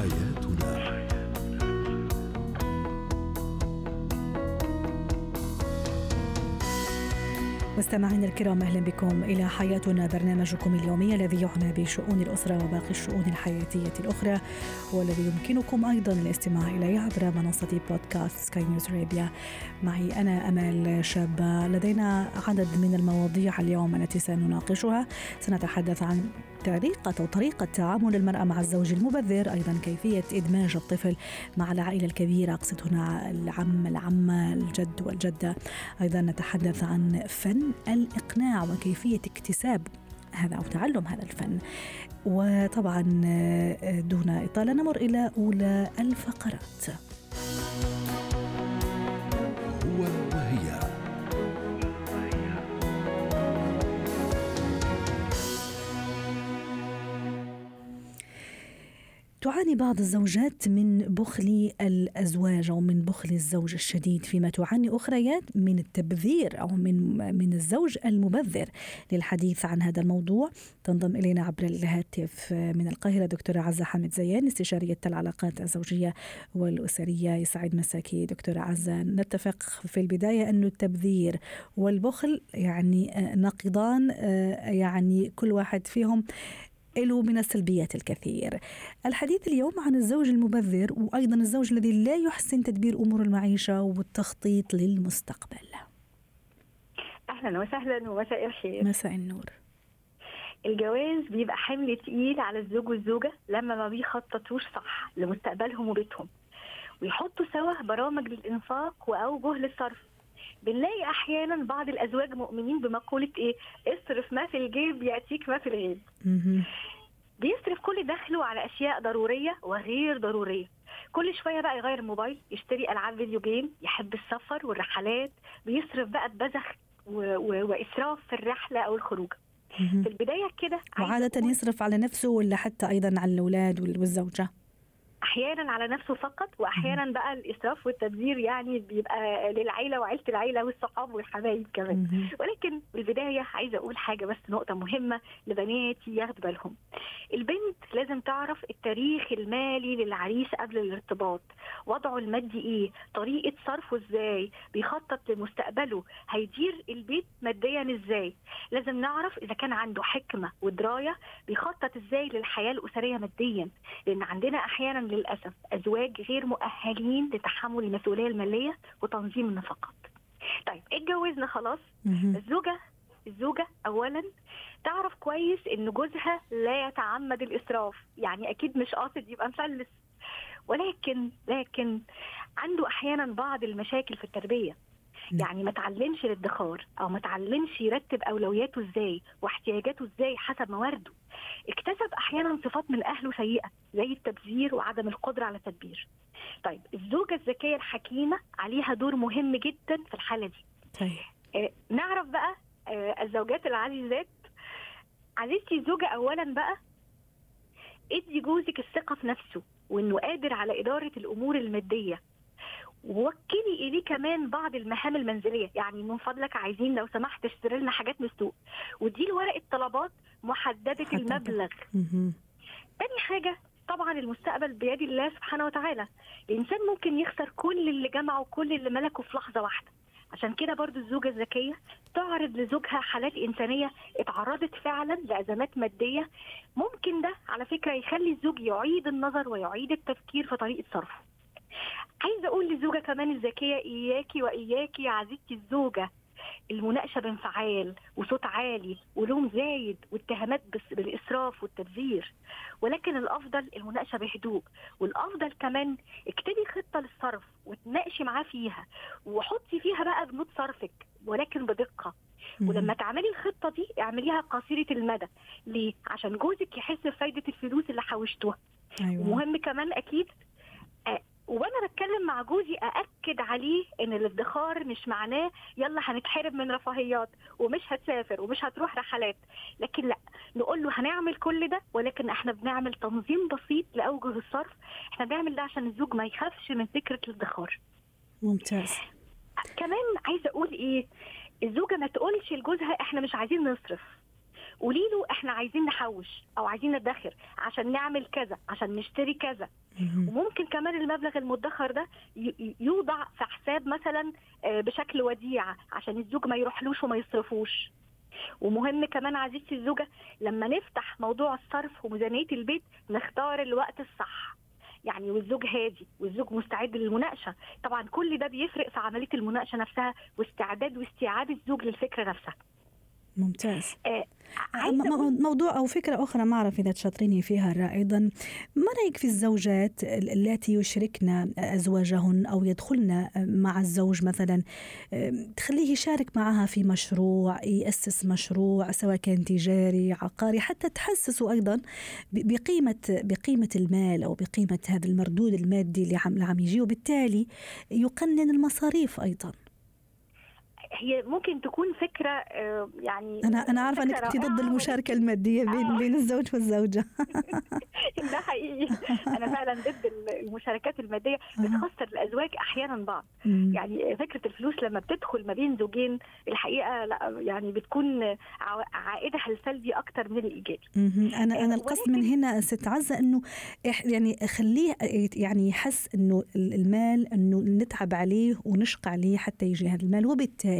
حياتنا. مستمعينا الكرام أهلا بكم إلى حياتنا برنامجكم اليومي الذي يعنى بشؤون الأسرة وباقي الشؤون الحياتية الأخرى والذي يمكنكم أيضا الاستماع إليه عبر منصة بودكاست سكاي نيوز ارابيا معي أنا امال شابه لدينا عدد من المواضيع اليوم التي سنناقشها. سنتحدث عن طريقة أو طريقة تعامل المرأة مع الزوج المبذر أيضا كيفية إدماج الطفل مع العائلة الكبيرة أقصد هنا العم العمة الجد والجدة. أيضا نتحدث عن فن الإقناع وكيفية اكتساب هذا أو تعلم هذا الفن. وطبعا دون إطالة نمر إلى أولى الفقرات. تعاني بعض الزوجات من بخل الأزواج أو من بخل الزوج الشديد فيما تعاني أخريات من التبذير أو من من الزوج المبذر للحديث عن هذا الموضوع. تنضم إلينا عبر الهاتف من القاهرة دكتورة عزة حامد زيان استشارية العلاقات الزوجية والأسرية. يسعد مساكي دكتورة عزة. نتفق في البداية انه التبذير والبخل يعني نقيضان يعني كل واحد فيهم له من السلبيات الكثير. الحديث اليوم عن الزوج المبذر وأيضا الزوج الذي لا يحسن تدبير أمور المعيشة والتخطيط للمستقبل. أهلا وسهلا ومساء الخير. مساء النور. الجواز بيبقى حمل تقيل على الزوج والزوجة لما ما بيخططوش صح لمستقبلهم وبيتهم. ويحطوا سوا برامج للإنفاق وأوجه للصرف. بنلاقي أحيانا بعض الأزواج مؤمنين بمقولة إيه؟ اصرف ما في الجيب يأتيك ما في الغيب بيصرف كل دخله على أشياء ضرورية وغير ضرورية. كل شوية بقى يغير الموبايل يشتري ألعاب فيديو جيم يحب السفر والرحلات بيصرف بقى ببذخ و... و... وإسراف في الرحلة أو الخروج في البداية كده وعادة يصرف على نفسه ولا حتى أيضا على الأولاد والزوجة؟ أحيانا على نفسه فقط وأحيانا بقى الإسراف والتبذير يعني بيبقى للعيلة وعيلة العيلة والصحاب والحبايب كمان. ولكن بالبدايه عايزة أقول حاجة بس نقطة مهمة لبناتي ياخدوا بالهم. البنت لازم تعرف التاريخ المالي للعريس قبل الارتباط. وضعه المادي إيه؟ طريقة صرفه إزاي؟ بيخطط لمستقبله؟ هيدير البيت ماديا إزاي؟ لازم نعرف إذا كان عنده حكمة ودراية بيخطط إزاي للحياة الأسرية ماديا. لأن عندنا أحيانا للأسف أزواج غير مؤهلين لتحمل المسؤولية المالية وتنظيم النفقات. طيب اتجوزنا خلاص. الزوجة الزوجة اولا تعرف كويس إن جوزها لا يتعمد الإسراف. يعني أكيد مش قاصد يبقى مفلس ولكن لكن عنده أحيانا بعض المشاكل في التربية. يعني ما تعلمش الادخار أو ما تعلمش يرتب أولوياته إزاي واحتياجاته إزاي حسب موارده. اكتسب أحيانا صفات من أهله سيئة زي التبذير وعدم القدرة على التدبير طيب الزوجة الذكية الحكيمة عليها دور مهم جدا في الحالة دي. طيب. آه نعرف بقى آه الزوجات العزيزات عزيزتي الزوجة اولا بقى ادي جوزك الثقة في نفسه وإنه قادر على إدارة الأمور المادية. ووكلي إليه كمان بعض المهام المنزلية. يعني من فضلك عايزين لو سمحت اشتري لنا حاجات من السوق. ودي ورقه طلبات محددة المبلغ. تاني حاجة طبعا المستقبل بيد الله سبحانه وتعالى. الإنسان ممكن يخسر كل اللي جمعه وكل اللي ملكه في لحظة واحدة. عشان كده برضو الزوجة الذكية تعرض لزوجها حالات إنسانية اتعرضت فعلا لأزمات مادية. ممكن ده على فكرة يخلي الزوج يعيد النظر ويعيد التفكير في طريقة صرفه. عايزة أقول للزوجه كمان الذكية إياكي وإياكي يا عزيزتي الزوجة. المناقشة بانفعال وصوت عالي ولوم زايد واتهامات بالإسراف والتبذير. ولكن الأفضل المناقشة بهدوء والأفضل كمان اكتبي خطة للصرف وتناقشي معاه فيها وحطي فيها بقى بنود صرفك ولكن بدقة. ولما تعملي الخطة دي اعمليها قصيرة المدى ليه؟ عشان جوزك يحس بفايدة الفلوس اللي حوشتوها. أيوة. ومهم كمان أكيد بتكلم مع جوزي أأكد عليه إن الادخار مش معناه يلا هنتحرم من رفاهيات ومش هتسافر ومش هتروح رحلات. لكن لأ نقول له هنعمل كل ده ولكن إحنا بنعمل تنظيم بسيط لأوجه الصرف. إحنا بنعمل ده عشان الزوج ما يخافش من فكرة الادخار. ممتاز. كمان عايزة أقول إيه؟ الزوجة ما تقولش لجوزها إحنا مش عايزين نصرف. قولي له إحنا عايزين نحوش أو عايزين ندخر عشان نعمل كذا عشان نشتري كذا. وممكن كمان المبلغ المدخر ده يوضع في حساب مثلا آه، بشكل وديعه عشان الزوج ما يروحلوش وما يصرفوش. ومهم كمان عزيزتي الزوجة لما نفتح موضوع الصرف وميزانية البيت نختار الوقت الصح. يعني والزوج هادي والزوج مستعد للمناقشة. طبعا كل ده بيفرق في عملية المناقشة نفسها واستعداد واستيعاب الزوج للفكرة نفسها. ممتاز. آه موضوع أو فكرة أخرى ما أعرف إذا تشاطريني فيها أيضا ما رأيك في الزوجات التي يشركن أزواجهن أو يدخلن مع الزوج مثلا تخليه يشارك معها في مشروع يأسس مشروع سواء كان تجاري عقاري حتى تحسسه أيضا بقيمة بقيمة المال أو بقيمة هذا المردود المادي اللي عم, يجي وبالتالي يقنن المصاريف أيضا. هي ممكن تكون فكرة آه، يعني أنا أنا عارفة إنك كنت ضد المشاركة المادية بين آه. بين الزوج والزوجة. ده حقيقي. أنا فعلا ضد المشاركات المادية بتخسر الأزواج أحيانا بعض. يعني فكرة الفلوس لما بتدخل ما بين زوجين الحقيقة لا يعني بتكون عائدها السلبي أكتر من الإيجابي. أنا أنا القصد من هنا ست عزه انه يعني خليه يعني يحس إنه المال إنه نتعب عليه ونشقى عليه حتى يجي هذا المال. وبالتالي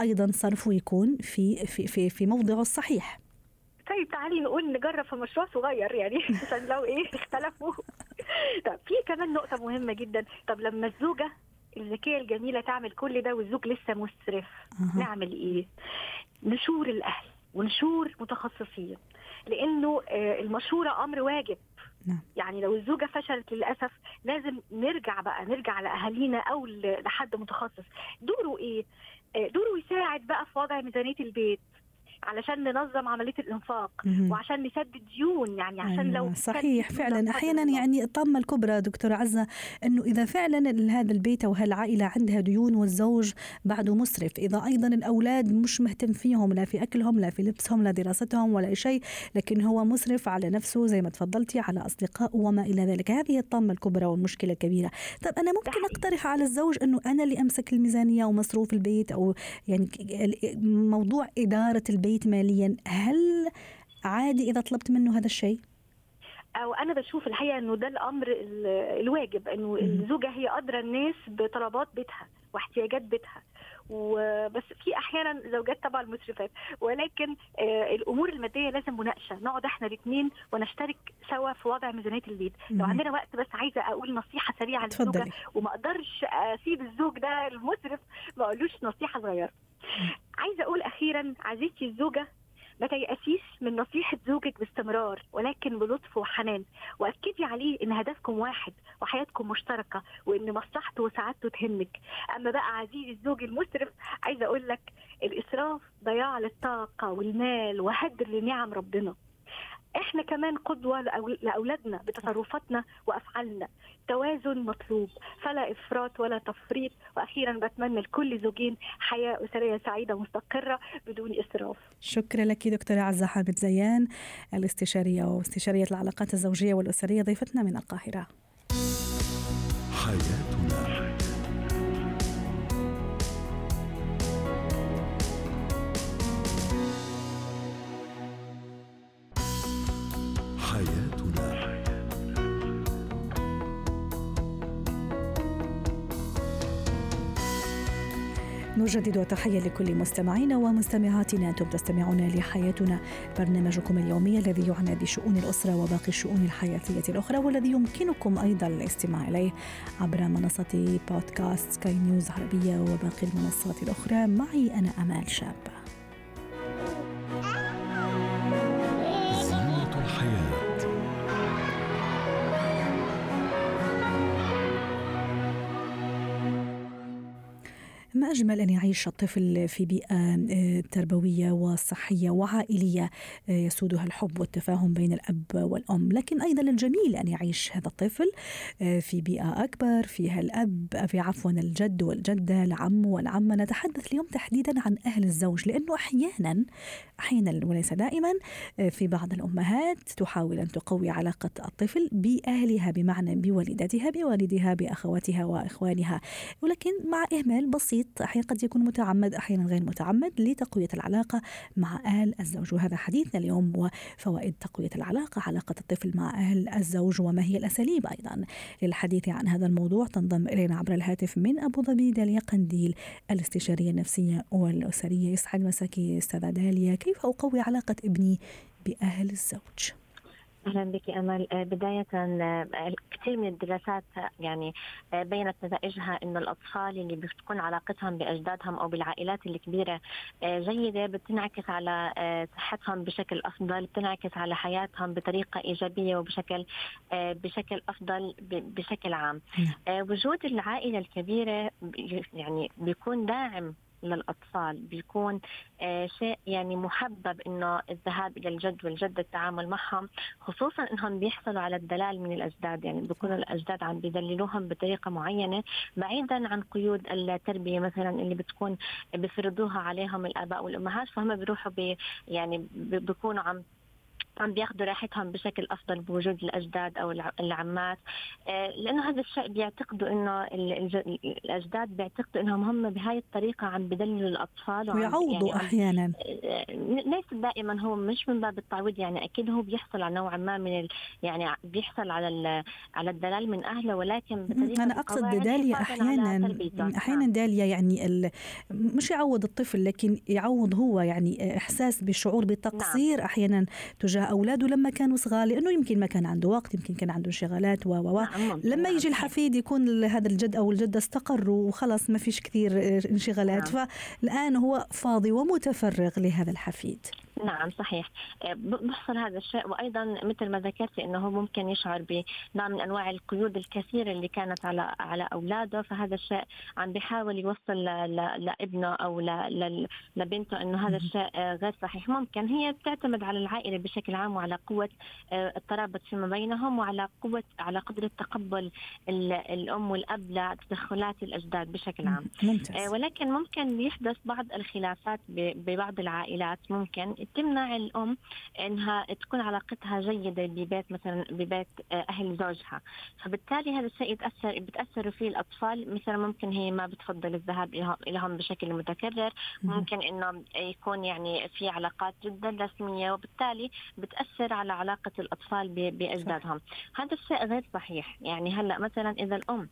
أيضا صرفه يكون في في في في موضعه الصحيح طيب تعالي نقول نجرب في مشروع صغير يعني عشان لو إيه اختلفوا طب في كمان نقطة مهمة جدا طب لما الزوجة الذكية الجميلة تعمل كل ده والزوج لسه مسرف أه. نعمل إيه؟ نشور الأهل ونشور متخصصين لأنه آه، المشورة أمر واجب نعم. يعني لو الزوجة فشلت للأسف لازم نرجع بقى نرجع لأهالينا أو لحد متخصص. دوره إيه؟ آه، دوره يساعد بقى في وضع ميزانية البيت. علشان ننظم عملية الإنفاق. وعشان نسدد ديون يعني عشان أيوة لو صحيح فعلا. أحيانا يعني الطامه الكبرى دكتورة عزة إنه إذا فعلا هذا البيت أو هالعائلة عندها ديون والزوج بعده مسرف إذا أيضا الأولاد مش مهتم فيهم لا في أكلهم لا في لبسهم لا دراستهم ولا شيء لكن هو مسرف على نفسه زي ما تفضلتي على اصدقائه وما إلى ذلك. هذه الطامه الكبرى والمشكلة الكبيرة. طب أنا ممكن أقترح على الزوج إنه أنا اللي أمسك الميزانية ومصروف البيت أو يعني موضوع إدارة البيت البيت ماليا. هل عادي إذا طلبت منه هذا الشيء؟ أو أنا بشوف الحقيقة إنه ده الأمر الواجب إنه الزوجة هي أدرى الناس بطلبات بيتها واحتياجات بيتها. وبس في أحيانا زوجات طبعا مسرفات ولكن آه الأمور المادية لازم مناقشة. نقعد إحنا الاثنين ونشترك سوا في وضع ميزانية البيت. لو عندنا وقت بس عايزة أقول نصيحة سريعة للزوجة وما أقدرش أسيب الزوج ده المسرف ما أقولوش نصيحة صغيرة. عايزة أقول أخيرا عزيزتي الزوجة ما تيأسيش من نصيحة زوجك باستمرار ولكن بلطف وحنان. وأكدي عليه إن هدفكم واحد وحياتكم مشتركة وإن مصلحته وسعادته تهمك. أما بقى عزيزي الزوج المسرف عايزة أقول لك الإسراف ضياع للطاقة والمال وهدر لنعم ربنا. إحنا كمان قدوة لأولادنا بتصرفاتنا وأفعالنا. توازن مطلوب فلا إفراط ولا تفريط. وأخيرا بتمنى لكل زوجين حياة أسرية سعيدة مستقره بدون إسراف. شكرا لك دكتورة عزة حامد زيان الاستشارية واستشارية العلاقات الزوجية والأسرية ضيفتنا من القاهرة. حياتنا نجدد تحية لكل مستمعينا ومستمعاتنا. أنتم تستمعون لحياتنا برنامجكم اليومي الذي يعنى بشؤون الأسرة وباقي الشؤون الحياتية الأخرى والذي يمكنكم أيضا الاستماع إليه عبر منصة بودكاست سكاي نيوز عربية وباقي المنصات الأخرى. معي أنا أمال شابة أجمل أن يعيش الطفل في بيئة آه، تربوية وصحية وعائلية آه، يسودها الحب والتفاهم بين الأب والأم. لكن أيضا الجميل أن يعيش هذا الطفل آه، في بيئة أكبر فيها الأب في عفوا الجد والجدة العم والعمة. نتحدث اليوم تحديدا عن أهل الزوج لأنه أحيانا أحيانا وليس دائما في بعض الأمهات تحاول أن تقوي علاقة الطفل بأهلها بمعنى بوالدتها بوالدها بأخواتها وإخوانها. ولكن مع إهمال بسيط أحيانا قد يكون متعمد أحيانا غير متعمد لتقوية العلاقة مع أهل الزوج وهذا حديثنا اليوم وفوائد تقوية العلاقة علاقة الطفل مع أهل الزوج وما هي الأساليب أيضا للحديث عن هذا الموضوع تنضم إلينا عبر الهاتف من أبو ظبي داليا قنديل الاستشارية النفسية والأسرية يسعد مساكي أستاذة داليا كيف أقوي علاقة ابني بأهل الزوج؟ أهلا بك أمل آه، بداية آه، كثير من الدراسات يعني آه، بينت نتائجها إنه الأطفال اللي بتكون علاقتهم بأجدادهم أو بالعائلات الكبيرة جيدة بتنعكس على صحتهم بشكل أفضل بتنعكس على حياتهم بطريقة إيجابية وبشكل بشكل أفضل بشكل عام نعم. وجود العائلة الكبيرة يعني بيكون داعم للأطفال بيكون آه، شيء يعني محبب إنه الذهاب إلى الجد والجدة التعامل معهم خصوصا إنهم بيحصلوا على الدلال من الأجداد. يعني بيكونوا الأجداد عم بيدللوهم بطريقة معينة بعيدا عن قيود التربية مثلا اللي بتكون بيفرضوها عليهم الآباء والأمهات فهم بيروحوا بي يعني بيكونوا عم عم بياخذوا راحتهم بشكل أفضل بوجود الأجداد أو العمات آه، لأنه هذا الشيء بيعتقدوا إنه الأجداد بيعتقدوا إنهم هم بهاي الطريقة عم بدللوا الأطفال ويعوضوا يعني أحيانا آه، ليس دائما هو مش من باب التعويض يعني أكيد هو بيحصل على نوعا ما من ال يعني بيحصل على على الدلال من أهله ولكن أنا أقصد داليا أحيانا أحيانا نعم. داليا يعني مش يعوض الطفل لكن يعوض هو يعني إحساس بالشعور بالتقصير نعم. أحيانا تجاه أولاده لما كانوا صغار لأنه يمكن ما كان عنده وقت يمكن كان عنده انشغالات و و نعم، لما يجي الحفيد يكون هذا الجد أو الجدة استقروا وخلاص ما فيش كثير انشغالات نعم. فالآن هو فاضي ومتفرغ لهذا الحفيد. نعم صحيح. آه، بحصل هذا الشيء وأيضا مثل ما ذكرت إنه ممكن يشعر بنوع من أنواع القيود الكثيرة اللي كانت على على أولاده فهذا الشيء عم بيحاول يوصل لابنه أو لبنته إنه هذا الشيء آه، غير صحيح. ممكن هي بتعتمد على العائلة بشكل عام وعلى قوة آه، الترابط فيما بينهم وعلى قوة على قدرة تقبل الأم والأب لتدخلات الأجداد بشكل عام. ممتاز. ولكن ممكن يحدث بعض الخلافات ببعض العائلات. ممكن تمنع الأم إنها تكون علاقتها جيدة ببيت مثلا ببيت آه، أهل زوجها. فبالتالي هذا الشيء يتأثر بتأثر فيه الأطفال. مثلا ممكن هي ما بتفضل الذهاب لهم بشكل متكرر. ممكن إنه يكون يعني في علاقات جدا رسمية. وبالتالي بتأثر على علاقة الأطفال بأجدادهم. هذا الشيء غير صحيح. يعني هلأ مثلا إذا الأم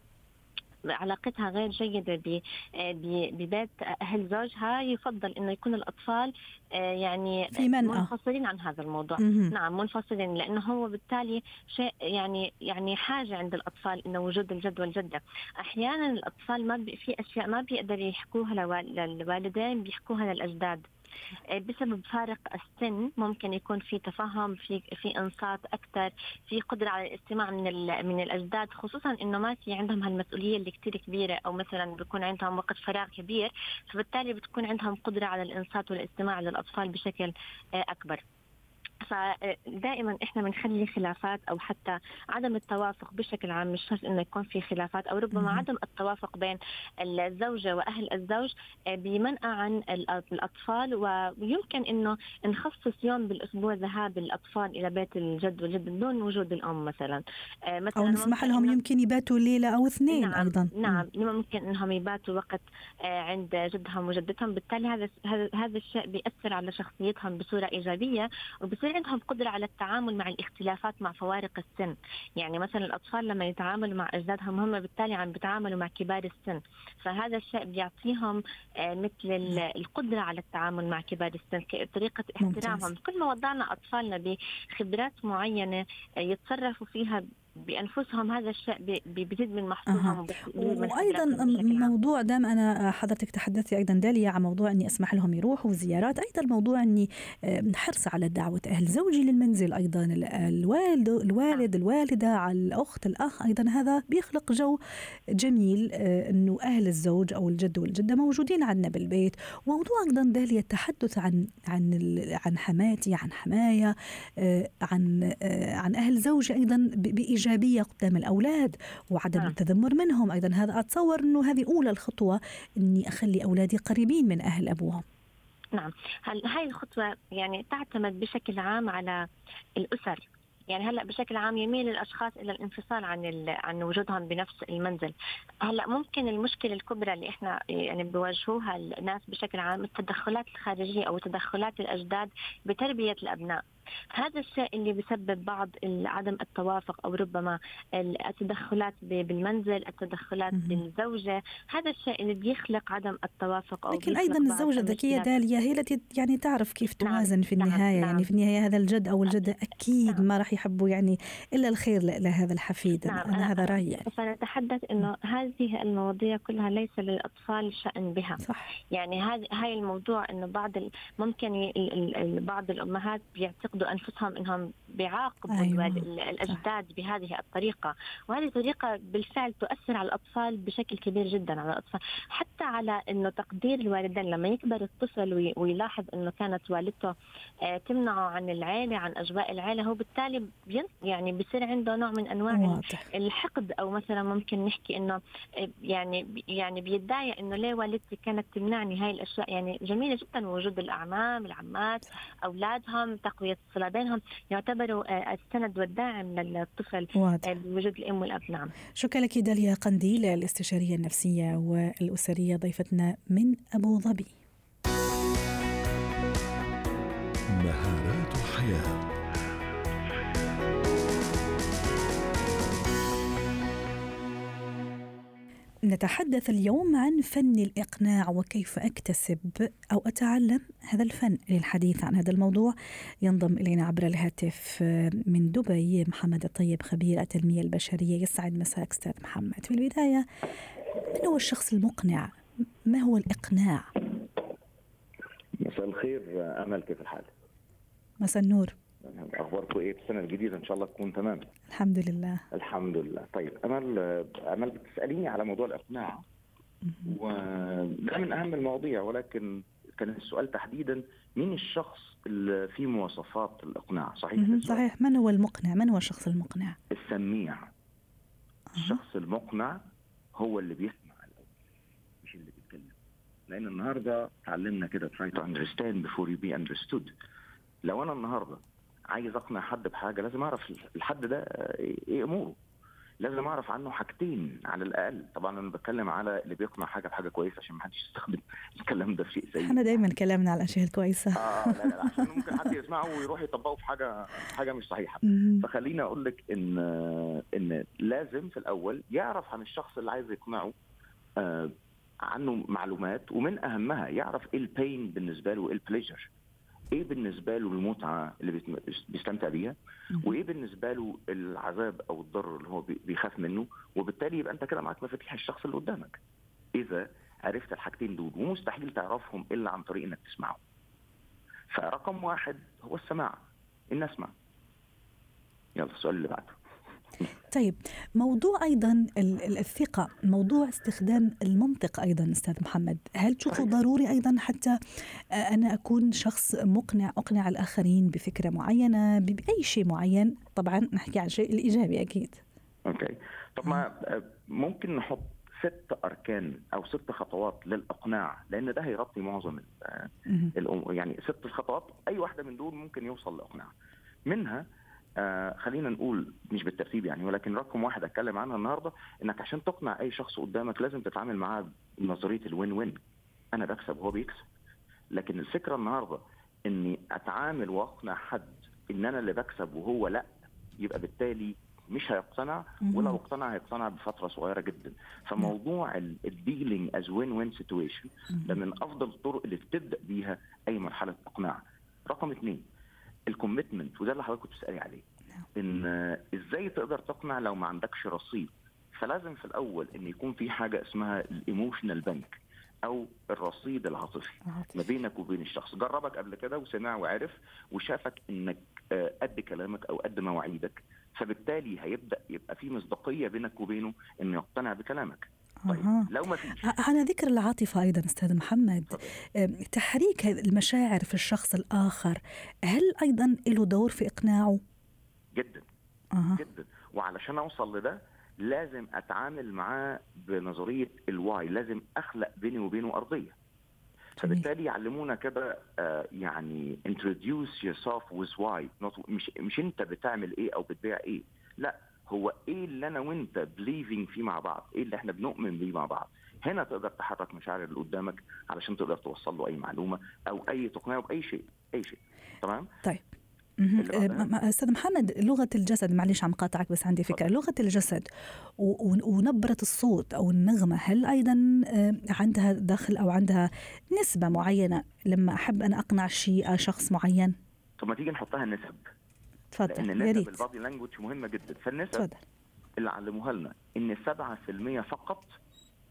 علاقتها غير جيدة ببيت أهل زوجها يفضل أنه يكون الأطفال آه، يعني في. منفصلين عن هذا الموضوع. مم. نعم منفصلين لأنه هو بالتالي شيء يعني يعني حاجة عند الأطفال أنه وجود الجد والجدة. أحيانا الأطفال ما في أشياء ما بيقدروا يحكوها للوالدين بيحكوها للأجداد. بسبب فارق السن ممكن يكون في تفهم في في انصات أكثر في قدرة على الاستماع من من الأجداد خصوصا إنه ما في عندهم هالمسؤولية اللي كثير كبيرة أو مثلا بيكون عندهم وقت فراغ كبير فبالتالي بتكون عندهم قدرة على الإنصات والاستماع للأطفال بشكل آه، أكبر. فدائما إحنا بنخلي خلافات أو حتى عدم التوافق بشكل عام مش شرط إنه يكون في خلافات أو ربما عدم التوافق بين الزوجة وأهل الزوج آه، بمنأى عن الأطفال. ويمكن إنه نخصص يوم بالأسبوع ذهاب الأطفال إلى بيت الجد والجد دون وجود الأم مثلا. آه، مثلا أو نسمح لهم يمكن يباتوا ليله أو اثنين نعم أيضا. نعم ممكن إنهم يباتوا وقت آه، عند جدهم وجدتهم. بالتالي هذا هذا الشيء بيأثر على شخصيتهم بصورة إيجابية وبصير عندهم قدرة على التعامل مع الاختلافات مع فوارق السن. يعني مثلا الأطفال لما يتعاملوا مع أجدادهم هم بالتالي عم بيتعاملوا مع كبار السن. فهذا الشيء بيعطيهم آه، مثل القدرة على التعامل مع كبار السن طريقة احترامهم. كل ما وضعنا أطفالنا بخبرات معينة آه، يتصرفوا فيها بأنفسهم هذا الشيء بيزيد من محصولهم أه. وأيضا موضوع دام أنا حضرتك تحدثتي أيضا داليا عن موضوع أني أسمح لهم يروحوا زيارات أيضا موضوع أني حرص على دعوة أهل زوجي للمنزل أيضا الوالد الوالد نعم. الوالدة على الأخت الأخ أيضا هذا بيخلق جو جميل أه، إنه أهل الزوج أو الجد والجدة موجودين عندنا بالبيت وموضوع أيضا داليا التحدث عن عن عن حماتي عن حمايا أه، عن عن أهل زوجي أيضا بايجاب ايجابيه قدام الأولاد وعدم نعم. التذمر منهم. أيضا هذا أتصور أنه هذه أولى الخطوة إني أخلي أولادي قريبين من أهل أبوهم. نعم. هل هاي الخطوة يعني تعتمد بشكل عام على الأسر؟ يعني هلأ بشكل عام يميل الأشخاص إلى الانفصال عن عن وجودهم بنفس المنزل. هلأ ممكن المشكلة الكبرى اللي إحنا يعني بيواجهوها الناس بشكل عام التدخلات الخارجية أو تدخلات الأجداد بتربية الأبناء. هذا الشيء اللي بسبب بعض عدم التوافق أو ربما التدخلات بالمنزل التدخلات بالزوجة هذا الشيء اللي بيخلق عدم التوافق أو لكن أيضا الزوجة الذكية داليا هي التي يعني تعرف كيف نعم، توازن نعم. في النهاية نعم. يعني في النهاية هذا الجد أو الجده أكيد نعم. ما راح يحبوا يعني إلا الخير لهذا الحفيد نعم. أنا, أنا هذا رأيي فنتحدث إنه هذه المواضيع كلها ليس للأطفال شأن بها صح. يعني هذا هاي الموضوع إنه بعض ممكن بعض الأمهات بيعتقدوا يعتقدوا انفسهم إنهم بيعاقبوا أيوة. الأجداد بهذه الطريقة. وهذه الطريقة بالفعل تؤثر على الأطفال بشكل كبير جدا على الأطفال. حتى على إنه تقدير الوالدين لما يكبر الطفل ويلاحظ إنه كانت والدته آه، تمنعه عن العيلة عن أجواء العيلة هو بالتالي يعني بصير عنده نوع من أنواع واضح. الحقد. أو مثلا ممكن نحكي إنه آه، يعني يعني بيدعي إنه ليه والدتي كانت تمنعني هاي الأشياء. يعني جميلة جدا وجود الأعمام العمات أولادهم تقوية الصله بينهم يعتبروا آه، السند والداعم للطفل واضح. بوجود الأم والأب. نعم. شكرا لك داليا قنديل الاستشارية النفسية والأسرية ضيفتنا من أبو ظبي. مهارات حياة. نتحدث اليوم عن فن الإقناع وكيف أكتسب أو أتعلم هذا الفن للحديث عن هذا الموضوع. ينضم إلينا عبر الهاتف من دبي محمد الطيب خبير التنمية البشرية. يسعد مساك أستاذ محمد. في البداية من هو الشخص المقنع؟ ما هو الإقناع؟ مساء الخير أمل كيف الحال؟ مساء النور. أخباركم إيه؟ السنة الجديدة إن شاء الله تكون تمام. الحمد لله. الحمد لله. طيب امل امل بتسأليني على موضوع الإقناع. وده من أهم المواضيع ولكن كان السؤال تحديدا مين الشخص اللي فيه مواصفات الإقناع؟ صحيح صحيح. من هو المقنع؟ من هو الشخص المقنع؟ السميع. أه. الشخص المقنع هو اللي بيسمع الأول مش اللي بيتكلم. لأن النهارده تعلمنا كده try to understand before you be understood. لو أنا النهارده عايز أقنع حد بحاجة لازم أعرف الحد ده إيه أموره. لازم أعرف عنه حاجتين على الأقل. طبعا أنا بتكلم على اللي بيقنع حاجة بحاجة كويسة عشان ما حدش يستخدم الكلام ده في شيء سيء. إحنا دايما كلامنا على الاشياء الكويسه آه لا لا عشان ممكن حد يسمعه ويروح يطبقه في حاجة حاجة مش صحيحة. فخليني أقول لك إن إن لازم في الأول يعرف عن الشخص اللي عايز يقنعه آه عنه معلومات ومن أهمها يعرف إيه البين بالنسبة له وايه البليجر إيه بالنسبة له المتعة اللي بيستمتع بيها؟ وإيه بالنسبة له العذاب أو الضرر اللي هو بيخاف منه؟ وبالتالي يبقى أنت كده معاك مفاتيح الشخص اللي قدامك. إذا عرفت الحاجتين دول ومستحيل تعرفهم إلا عن طريق إنك تسمعهم فرقم واحد هو السماع. إن أسمع. يلا السؤال اللي بعده. طيب موضوع أيضا الثقة موضوع استخدام المنطق أيضا أستاذ محمد. هل تشوفه ضروري أيضا حتى أنا أكون شخص مقنع أقنع الآخرين بفكرة معينة بأي شيء معين؟ طبعا نحكي عن الشيء الإيجابي أكيد. أوكي. طب ما ممكن نحط ست أركان أو ست خطوات للإقناع لأن ده هيغطي معظم يعني ست خطوات أي واحدة من دول ممكن يوصل لإقناع. منها آه خلينا نقول مش بالترتيب يعني ولكن رقم واحد اتكلم عنها النهارده إنك عشان تقنع أي شخص قدامك لازم تتعامل معاه بنظرية الوين وين. أنا بكسب وهو بيكسب. لكن الفكرة النهارده إني أتعامل وأقنع حد إن أنا اللي بكسب وهو لأ يبقى بالتالي مش هيقتنع ولو اقتنع هيقتنع بفترة صغيرة جدا. فموضوع ال dealing as win win situation ده من أفضل الطرق اللي بتبدأ بيها أي مرحلة إقناع. رقم اثنين ال commitment وده اللي حضرتك كنت بتسألي عليه نعم. إن إزاي تقدر تقنع لو ما عندكش رصيد؟ فلازم في الأول إن يكون في حاجة اسمها ال emotional bank أو الرصيد العاطفي. ما بينك وبين الشخص. جربك قبل كده وسمع وعرف وشافك إنك آه، قد كلامك أو قد مواعيدك فبالتالي هيبدأ يبقى في مصداقية بينك وبينه إنه يقتنع بكلامك. طيب أه. لو ما فيش على ذكر العاطفة أيضا أستاذ محمد. تحريك المشاعر في الشخص الآخر هل أيضا له دور في إقناعه؟ جدا أه. جدا وعلشان أوصل لده لازم أتعامل معاه بنظرية الواي لازم أخلق بيني وبينه أرضية فبالتالي يعلمونا كده آه يعني introduce yourself with why not مش مش أنت بتعمل إيه أو بتبيع إيه لا هو إيه اللي أنا وأنت believing فيه مع بعض؟ إيه اللي إحنا بنؤمن بيه مع بعض؟ هنا تقدر تحرك مشاعر اللي قدامك علشان تقدر توصل له أي معلومة أو أي تقنعه باي شيء أي شيء. تمام؟ طيب. أستاذ محمد لغة الجسد معلش عم قاطعك بس عندي فكرة. لغة الجسد ونبرة الصوت أو النغمة هل أيضا عندها دخل أو عندها نسبة معينة لما أحب أنا أقنع شيء شخص معين؟ طب ما تيجي نحطها النسب تفضل لأن ال body language مهمة جدا فالنسب تفضل. اللي علموها لنا إن 7% فقط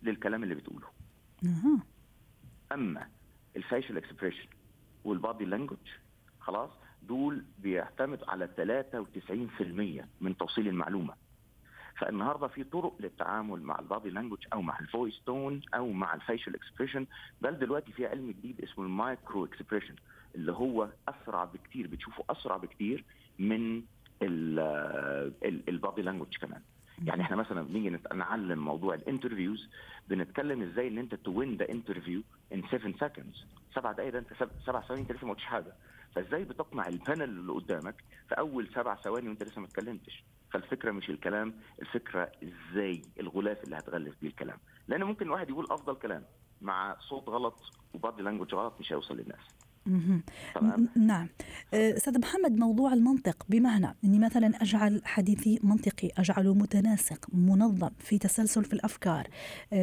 للكلام اللي بتقوله أه. أما ال facial expression وال body language خلاص دول بيعتمد على 93% من توصيل المعلومة فالنهاردة في طرق للتعامل مع ال body language أو مع ال voice tone أو مع ال facial expression بل دلوقتي في علم جديد اسمه ال micro expression اللي هو أسرع بكتير بتشوفه أسرع بكتير من ال body language كمان. يعني إحنا مثلا بنيجي نعلم موضوع ال interviews بنتكلم إزاي إن أنت to win the interview in 7 seconds سبع دقائق ده أنت سبع ثواني أنت لسه ما قلتش حاجة. فإزاي بتقنع ال panel اللي قدامك في أول سبع ثواني وأنت لسه ما اتكلمتش؟ فالفكرة مش الكلام الفكرة إزاي الغلاف اللي هتغلف بيه الكلام. لأن ممكن واحد يقول أفضل كلام مع صوت غلط وبادي لانجوج غلط مش هيوصل للناس. نعم. أستاذ محمد موضوع المنطق بمعنى إني مثلا أجعل حديثي منطقي أجعله متناسق منظم في تسلسل في الأفكار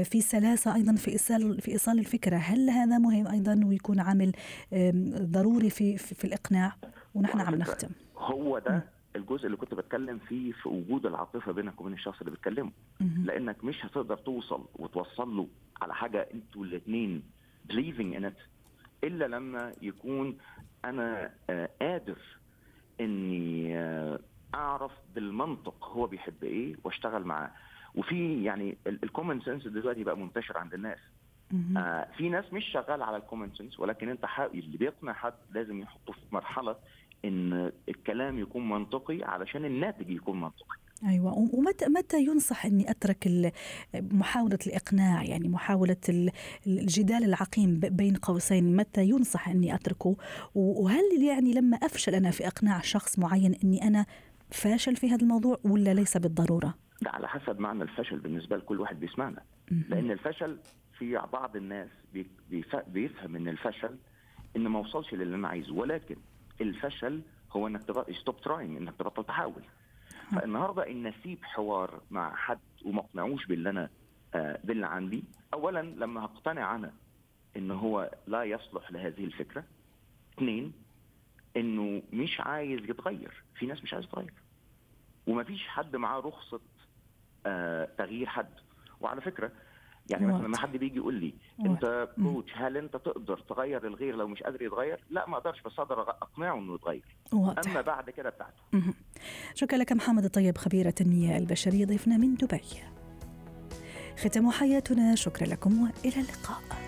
في سلاسة أيضا في ايصال في إيصال الفكرة هل هذا مهم أيضا ويكون عامل ضروري في في, في الإقناع؟ ونحن عم نختم. هو ده الجزء اللي كنت بتكلم فيه في وجود العاطفة بينك وبين الشخص اللي بتكلمه. لأنك مش هتقدر توصل وتوصل له على حاجة أنتوا الاثنين believing in it. إلا لما يكون أنا قادر إني أعرف بالمنطق هو بيحب إيه وأشتغل معاه. وفي يعني ال common sense دلوقتي بقى منتشر عند الناس. آه في ناس مش شغال على ال common sense ولكن أنت اللي بيقنع حد لازم يحطه في مرحلة إن الكلام يكون منطقي علشان الناتج يكون منطقي. أيوه. ومتى متى ينصح إني أترك محاولة الإقناع يعني محاولة الجدال العقيم بين قوسين؟ متى ينصح إني أتركه؟ وهل يعني لما أفشل أنا في إقناع شخص معين إني أنا فاشل في هذا الموضوع ولا ليس بالضرورة؟ ده على حسب معنى الفشل بالنسبة لكل واحد بيسمعنا. لأن الفشل في بعض الناس بيفهم إن الفشل إن ما اوصلش للي أنا عايزه. ولكن الفشل هو إنك stop trying إنك تبطل تحاول. فالنهاردة إن اسيب حوار مع حد وما اقنعوش باللي أنا آه باللي عندي. اولا لما هقتنع أنا إن هو لا يصلح لهذه الفكرة. اثنين إنه مش عايز يتغير. في ناس مش عايز تتغير ومفيش حد معاه رخصة آه تغيير حد. وعلى فكرة يعني مثلا لما حد بيجي يقول لي أنت coach هل أنت تقدر تغير الغير لو مش قادر يتغير؟ لا ما أقدرش بس أقدر أقنعه إنه يتغير. واضح. أما بعد كده بتاعته. شكرا لك محمد الطيب خبير التنمية البشرية ضيفنا من دبي. ختام حياتنا شكرا لكم وإلى اللقاء.